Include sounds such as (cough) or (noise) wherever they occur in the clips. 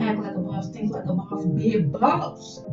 Act like a boss, think like a boss, be a boss.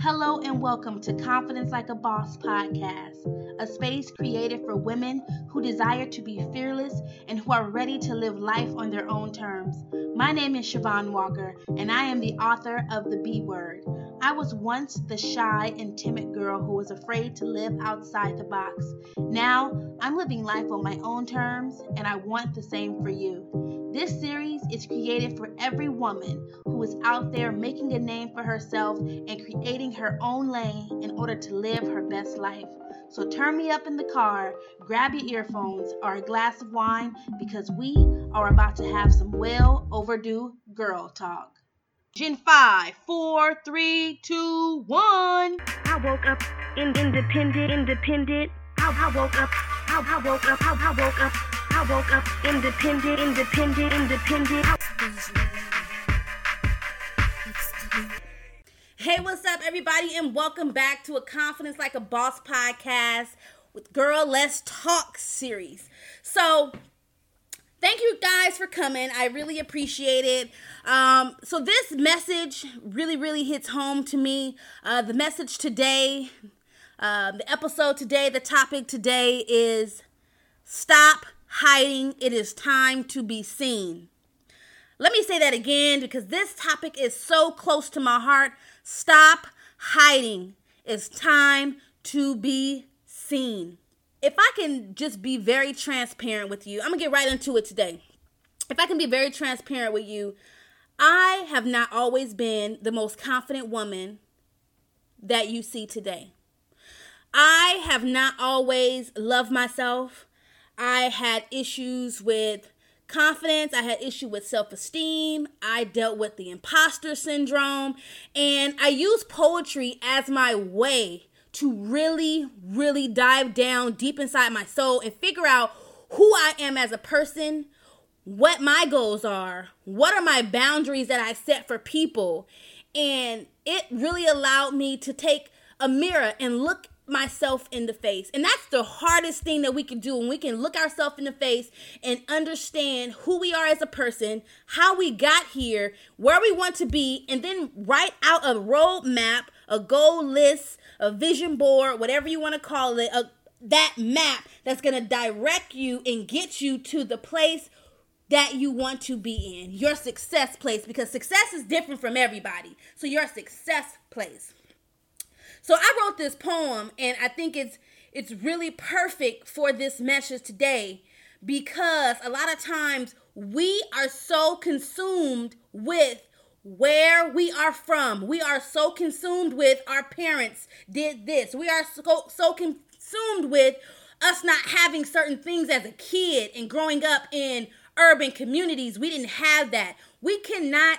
Hello and welcome to Confidence Like a Boss podcast, a space created for women who desire to be fearless and who are ready to live life on their own terms. My name is Shavon Walker, and I am the author of The B Word. I was once the shy and timid girl who was afraid to live outside the box. Now, I'm living life on my own terms, and I want the same for you. This series is created for every woman who is out there making a name for herself and creating her own lane in order to live her best life. So turn me up in the car, grab your earphones or a glass of wine because we are about to have some well overdue girl talk. Gen 5, 4, 3, 2, 1. I woke up in independent, independent. I, I woke up, I, I woke up, I, I woke up, I woke up independent, independent, independent. Hey, what's up, everybody, and welcome back to a Confidence Like a Boss podcast with Girl Let's Talk series. So, thank you guys for coming. I really appreciate it. Um, so, this message really, really hits home to me. Uh, the message today, uh, the episode today, the topic today is Stop Hiding. It is time to be seen. Let me say that again because this topic is so close to my heart. Stop hiding. It's time to be seen. If I can just be very transparent with you, I'm going to get right into it today. If I can be very transparent with you, I have not always been the most confident woman that you see today. I have not always loved myself. I had issues with confidence. I had issue with self-esteem. I dealt with the imposter syndrome, and I used poetry as my way to really really dive down deep inside my soul and figure out who I am as a person, what my goals are, what are my boundaries that I set for people. And it really allowed me to take a mirror and look myself in the face. And that's the hardest thing that we can do when we can look ourselves in the face and understand who we are as a person, how we got here, where we want to be, and then write out a roadmap, a goal list, a vision board, whatever you want to call it, a, that map that's going to direct you and get you to the place that you want to be in, your success place, because success is different from everybody. So, your success place. So I wrote this poem and I think it's it's really perfect for this message today because a lot of times we are so consumed with where we are from. We are so consumed with our parents did this. We are so so consumed with us not having certain things as a kid and growing up in urban communities. We didn't have that. We cannot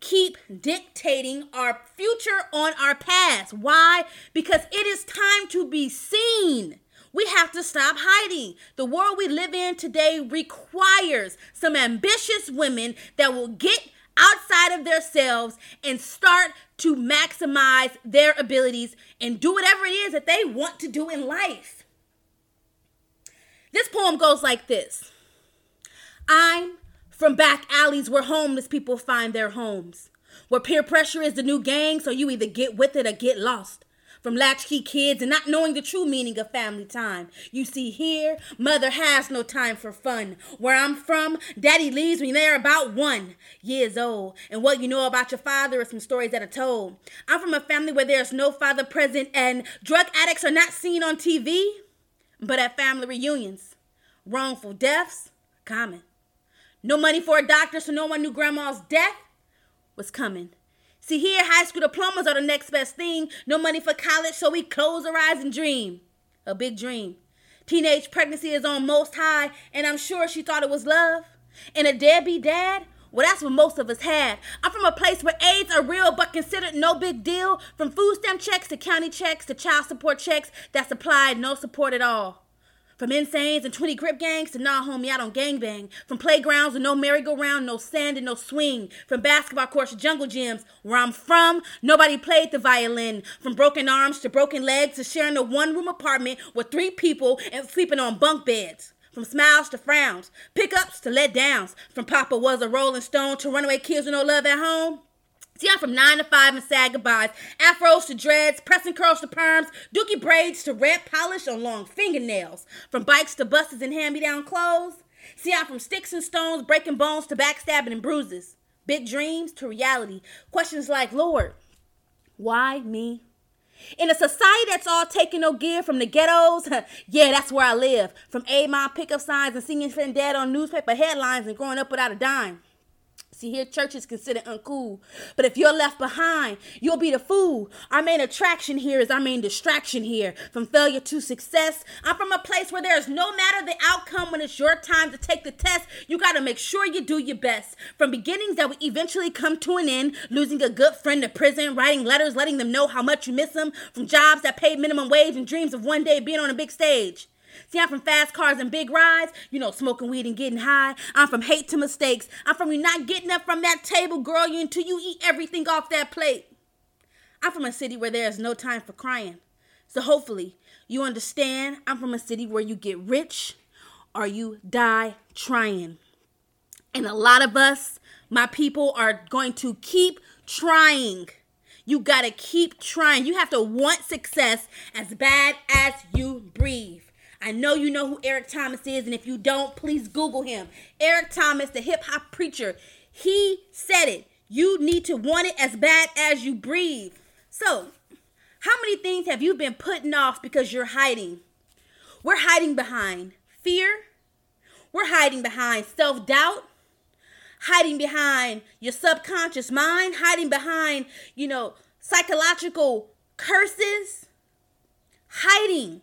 keep dictating our future on our past. Why? Because it is time to be seen. We have to stop hiding. The world we live in today requires some ambitious women that will get outside of themselves and start to maximize their abilities and do whatever it is that they want to do in life. This poem goes like this I'm from back alleys where homeless people find their homes. Where peer pressure is the new gang, so you either get with it or get lost. From latchkey kids and not knowing the true meaning of family time. You see, here, mother has no time for fun. Where I'm from, daddy leaves when they're about one years old. And what you know about your father is some stories that are told. I'm from a family where there's no father present and drug addicts are not seen on TV, but at family reunions. Wrongful deaths, common. No money for a doctor, so no one knew grandma's death was coming. See, here, high school diplomas are the next best thing. No money for college, so we close our eyes and dream. A big dream. Teenage pregnancy is on most high, and I'm sure she thought it was love. And a deadbeat dad? Well, that's what most of us had. I'm from a place where AIDS are real but considered no big deal. From food stamp checks to county checks to child support checks that supplied no support at all. From insanes and 20 grip gangs to nah, homie, I don't gangbang. From playgrounds with no merry-go-round, no sand and no swing. From basketball courts to jungle gyms. Where I'm from, nobody played the violin. From broken arms to broken legs to sharing a one-room apartment with three people and sleeping on bunk beds. from smiles to frowns, pickups to let downs, from Papa was a rolling stone to runaway kids with no love at home. See, I'm from nine to five and sad goodbyes, afros to dreads, pressing curls to perms, dookie braids to red polish on long fingernails, from bikes to buses and hand-me-down clothes. See, I'm from sticks and stones, breaking bones to backstabbing and bruises, big dreams to reality. Questions like, Lord, why me? In a society that's all taking no gear from the ghettos, (laughs) yeah, that's where I live. From A-Mom pickup signs and singing friend dead on newspaper headlines and growing up without a dime. See, here church is considered uncool. But if you're left behind, you'll be the fool. Our main attraction here is our main distraction here. From failure to success, I'm from a place where there's no matter the outcome when it's your time to take the test, you gotta make sure you do your best. From beginnings that will eventually come to an end, losing a good friend to prison, writing letters letting them know how much you miss them, from jobs that paid minimum wage and dreams of one day being on a big stage. See, I'm from fast cars and big rides, you know, smoking weed and getting high. I'm from hate to mistakes. I'm from you not getting up from that table, girl, you until you eat everything off that plate. I'm from a city where there is no time for crying. So hopefully you understand I'm from a city where you get rich or you die trying. And a lot of us, my people, are going to keep trying. You gotta keep trying. You have to want success as bad as you breathe. I know you know who Eric Thomas is, and if you don't, please Google him. Eric Thomas, the hip hop preacher, he said it. You need to want it as bad as you breathe. So, how many things have you been putting off because you're hiding? We're hiding behind fear, we're hiding behind self doubt, hiding behind your subconscious mind, hiding behind, you know, psychological curses, hiding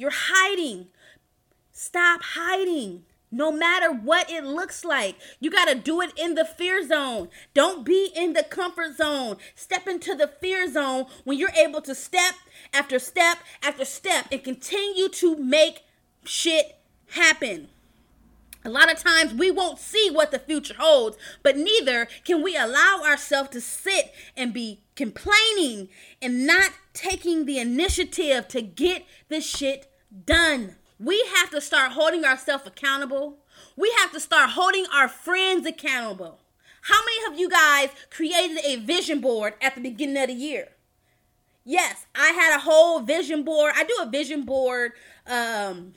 you're hiding. Stop hiding. No matter what it looks like, you got to do it in the fear zone. Don't be in the comfort zone. Step into the fear zone when you're able to step after step after step and continue to make shit happen. A lot of times we won't see what the future holds, but neither can we allow ourselves to sit and be complaining and not taking the initiative to get the shit done. We have to start holding ourselves accountable. We have to start holding our friends accountable. How many of you guys created a vision board at the beginning of the year? Yes, I had a whole vision board. I do a vision board um,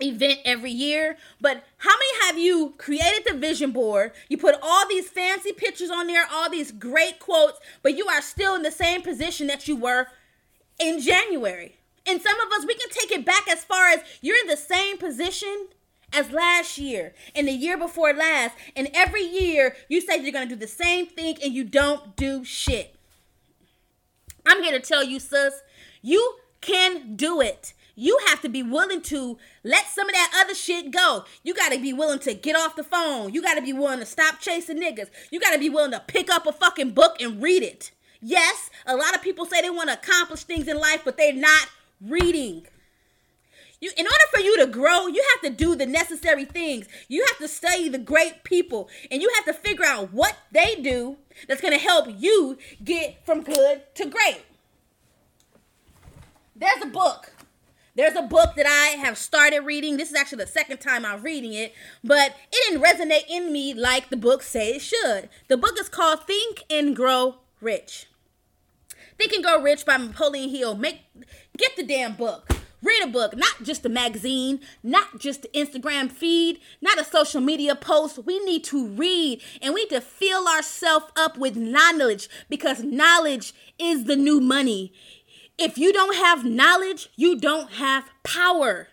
event every year. But how many have you created the vision board? You put all these fancy pictures on there, all these great quotes, but you are still in the same position that you were in January. And some of us, we can take it back as far as you're in the same position as last year and the year before last. And every year you say you're going to do the same thing and you don't do shit. I'm here to tell you, sis, you can do it. You have to be willing to let some of that other shit go. You got to be willing to get off the phone. You got to be willing to stop chasing niggas. You got to be willing to pick up a fucking book and read it. Yes, a lot of people say they want to accomplish things in life, but they're not reading. You, in order for you to grow, you have to do the necessary things. You have to study the great people and you have to figure out what they do that's going to help you get from good to great. There's a book. There's a book that I have started reading. This is actually the second time I'm reading it, but it didn't resonate in me like the book say it should. The book is called Think and Grow Rich. Think and Grow Rich by Napoleon Hill. Make get the damn book. Read a book, not just a magazine, not just the Instagram feed, not a social media post. We need to read and we need to fill ourselves up with knowledge because knowledge is the new money. If you don't have knowledge, you don't have power.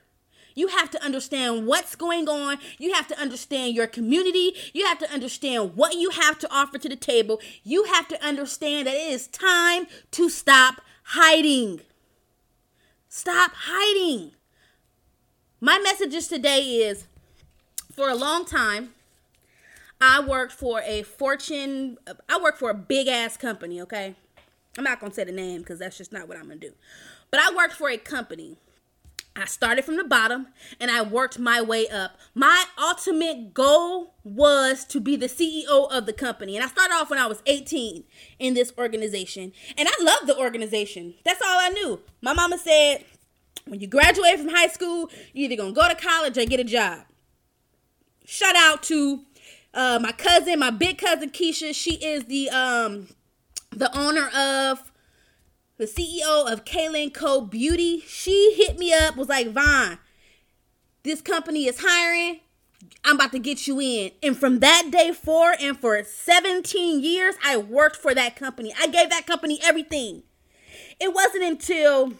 You have to understand what's going on. You have to understand your community. You have to understand what you have to offer to the table. You have to understand that it is time to stop hiding. Stop hiding. My messages today is for a long time, I worked for a fortune, I worked for a big ass company, okay? I'm not gonna say the name because that's just not what I'm gonna do. But I worked for a company I started from the bottom and I worked my way up. My ultimate goal was to be the CEO of the company. And I started off when I was 18 in this organization. And I loved the organization. That's all I knew. My mama said, When you graduate from high school, you're either gonna go to college or get a job. Shout out to uh, my cousin, my big cousin Keisha. She is the um the owner of the CEO of Kaylin Co Beauty. She hit me up, was like, Vaughn, this company is hiring. I'm about to get you in. And from that day forward, and for 17 years, I worked for that company. I gave that company everything. It wasn't until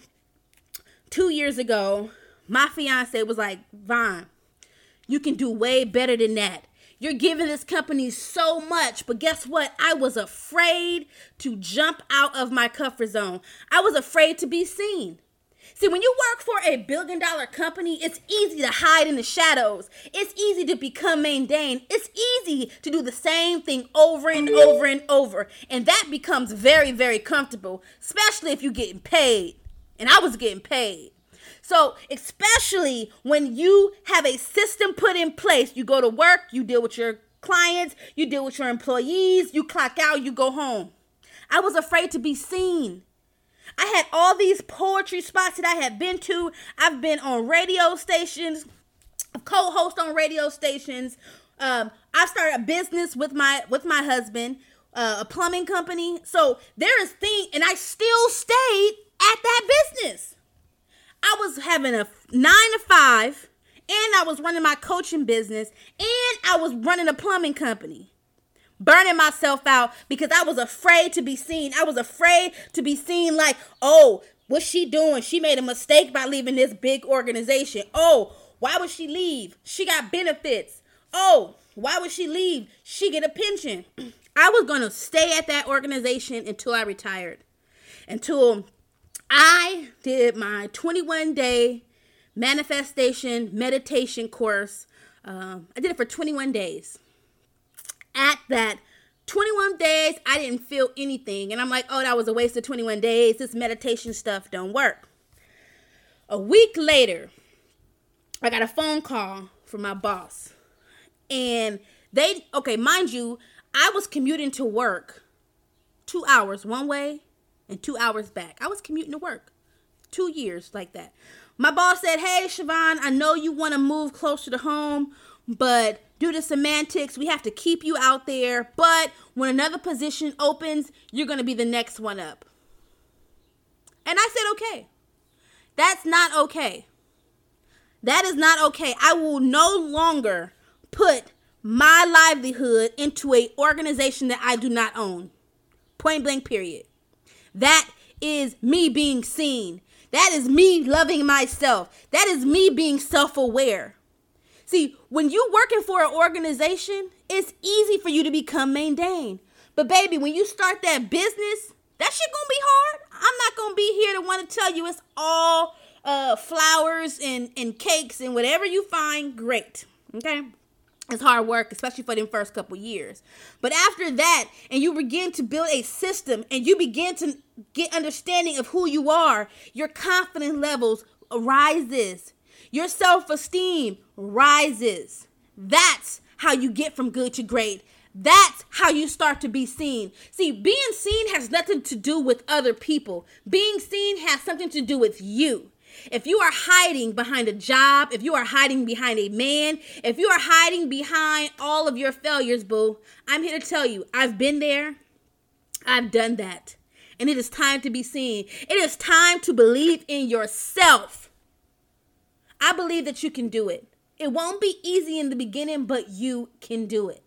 two years ago, my fiance was like, Vaughn, you can do way better than that. You're giving this company so much, but guess what? I was afraid to jump out of my comfort zone. I was afraid to be seen. See, when you work for a billion dollar company, it's easy to hide in the shadows. It's easy to become mundane. It's easy to do the same thing over and over and over. And that becomes very, very comfortable, especially if you're getting paid. And I was getting paid. So, especially when you have a system put in place, you go to work, you deal with your clients, you deal with your employees, you clock out, you go home. I was afraid to be seen. I had all these poetry spots that I had been to. I've been on radio stations, co-host on radio stations. Um, I started a business with my with my husband, uh, a plumbing company. So there is thing, and I still stayed at that business. I was having a nine to five, and I was running my coaching business, and I was running a plumbing company. Burning myself out because I was afraid to be seen. I was afraid to be seen like, oh, what's she doing? She made a mistake by leaving this big organization. Oh, why would she leave? She got benefits. Oh, why would she leave? She get a pension. (clears throat) I was going to stay at that organization until I retired. Until I did my 21 day manifestation meditation course. Um, I did it for 21 days. At that 21 days, I didn't feel anything. And I'm like, oh, that was a waste of 21 days. This meditation stuff don't work. A week later, I got a phone call from my boss. And they, okay, mind you, I was commuting to work two hours one way and two hours back. I was commuting to work two years like that. My boss said, Hey, Shavon, I know you want to move closer to home, but due to semantics, we have to keep you out there. But when another position opens, you're going to be the next one up. And I said, Okay. That's not okay. That is not okay. I will no longer put my livelihood into a organization that I do not own. Point blank period. That is me being seen. That is me loving myself. That is me being self aware. See, when you working for an organization, it's easy for you to become mundane. But baby, when you start that business, that shit gonna be hard. I'm not gonna be here to want to tell you it's all uh, flowers and, and cakes and whatever you find, great. Okay? It's hard work, especially for them first couple years. But after that, and you begin to build a system and you begin to get understanding of who you are, your confidence levels rises. Your self-esteem rises. That's how you get from good to great. That's how you start to be seen. See, being seen has nothing to do with other people. Being seen has something to do with you. If you are hiding behind a job, if you are hiding behind a man, if you are hiding behind all of your failures, boo, I'm here to tell you, I've been there. I've done that. And it is time to be seen. It is time to believe in yourself. I believe that you can do it. It won't be easy in the beginning, but you can do it.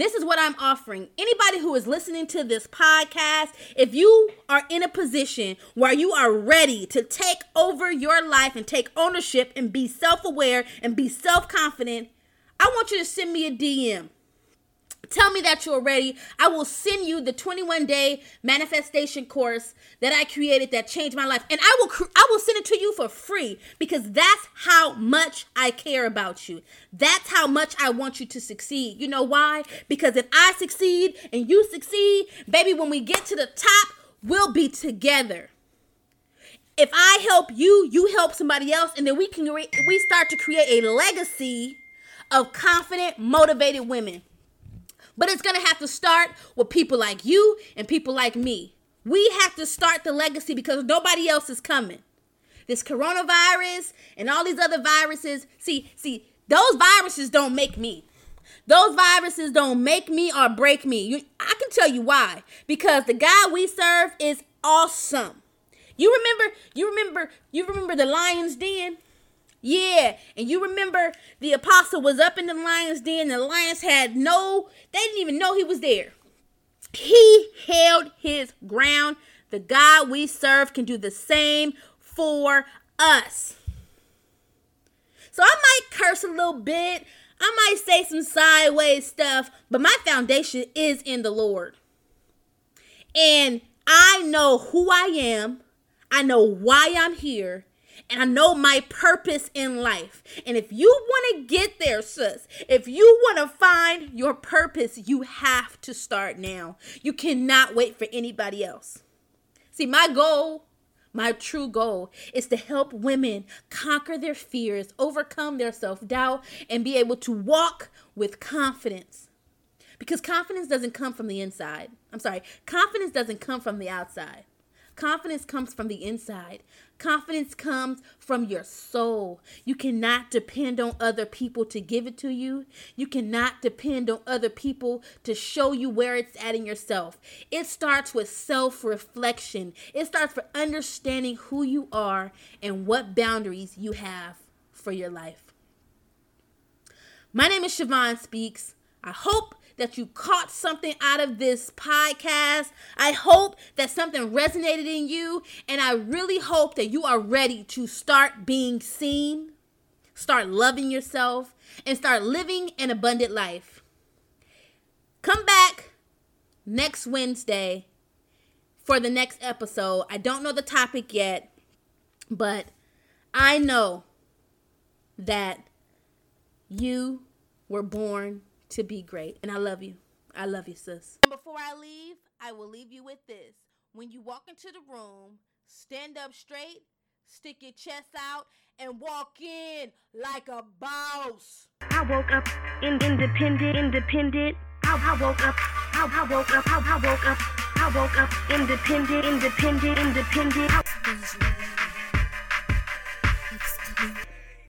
This is what I'm offering. Anybody who is listening to this podcast, if you are in a position where you are ready to take over your life and take ownership and be self aware and be self confident, I want you to send me a DM. Tell me that you're ready. I will send you the 21 day manifestation course that I created that changed my life. And I will I will send it to you for free because that's how much I care about you. That's how much I want you to succeed. You know why? Because if I succeed and you succeed, baby, when we get to the top, we'll be together. If I help you, you help somebody else and then we can we start to create a legacy of confident, motivated women. But it's going to have to start with people like you and people like me. We have to start the legacy because nobody else is coming. this coronavirus and all these other viruses. See, see, those viruses don't make me. Those viruses don't make me or break me. You, I can tell you why. Because the God we serve is awesome. You remember, you remember, you remember the lion's den? Yeah, and you remember the apostle was up in the lion's den. And the lions had no, they didn't even know he was there. He held his ground. The God we serve can do the same for us. So I might curse a little bit. I might say some sideways stuff, but my foundation is in the Lord. And I know who I am. I know why I'm here. And I know my purpose in life. And if you want to get there, sis, if you want to find your purpose, you have to start now. You cannot wait for anybody else. See, my goal my true goal is to help women conquer their fears, overcome their self doubt, and be able to walk with confidence. Because confidence doesn't come from the inside. I'm sorry, confidence doesn't come from the outside. Confidence comes from the inside. Confidence comes from your soul. You cannot depend on other people to give it to you. You cannot depend on other people to show you where it's at in yourself. It starts with self reflection, it starts with understanding who you are and what boundaries you have for your life. My name is Shavon Speaks. I hope that you caught something out of this podcast. I hope that something resonated in you. And I really hope that you are ready to start being seen, start loving yourself, and start living an abundant life. Come back next Wednesday for the next episode. I don't know the topic yet, but I know that you were born to be great. And I love you. I love you, sis. And before I leave, I will leave you with this. When you walk into the room, stand up straight, stick your chest out, and walk in like a boss. I woke up in independent, independent. I, I woke up, I, I woke up, I, I woke up, I woke up independent, independent, independent. I-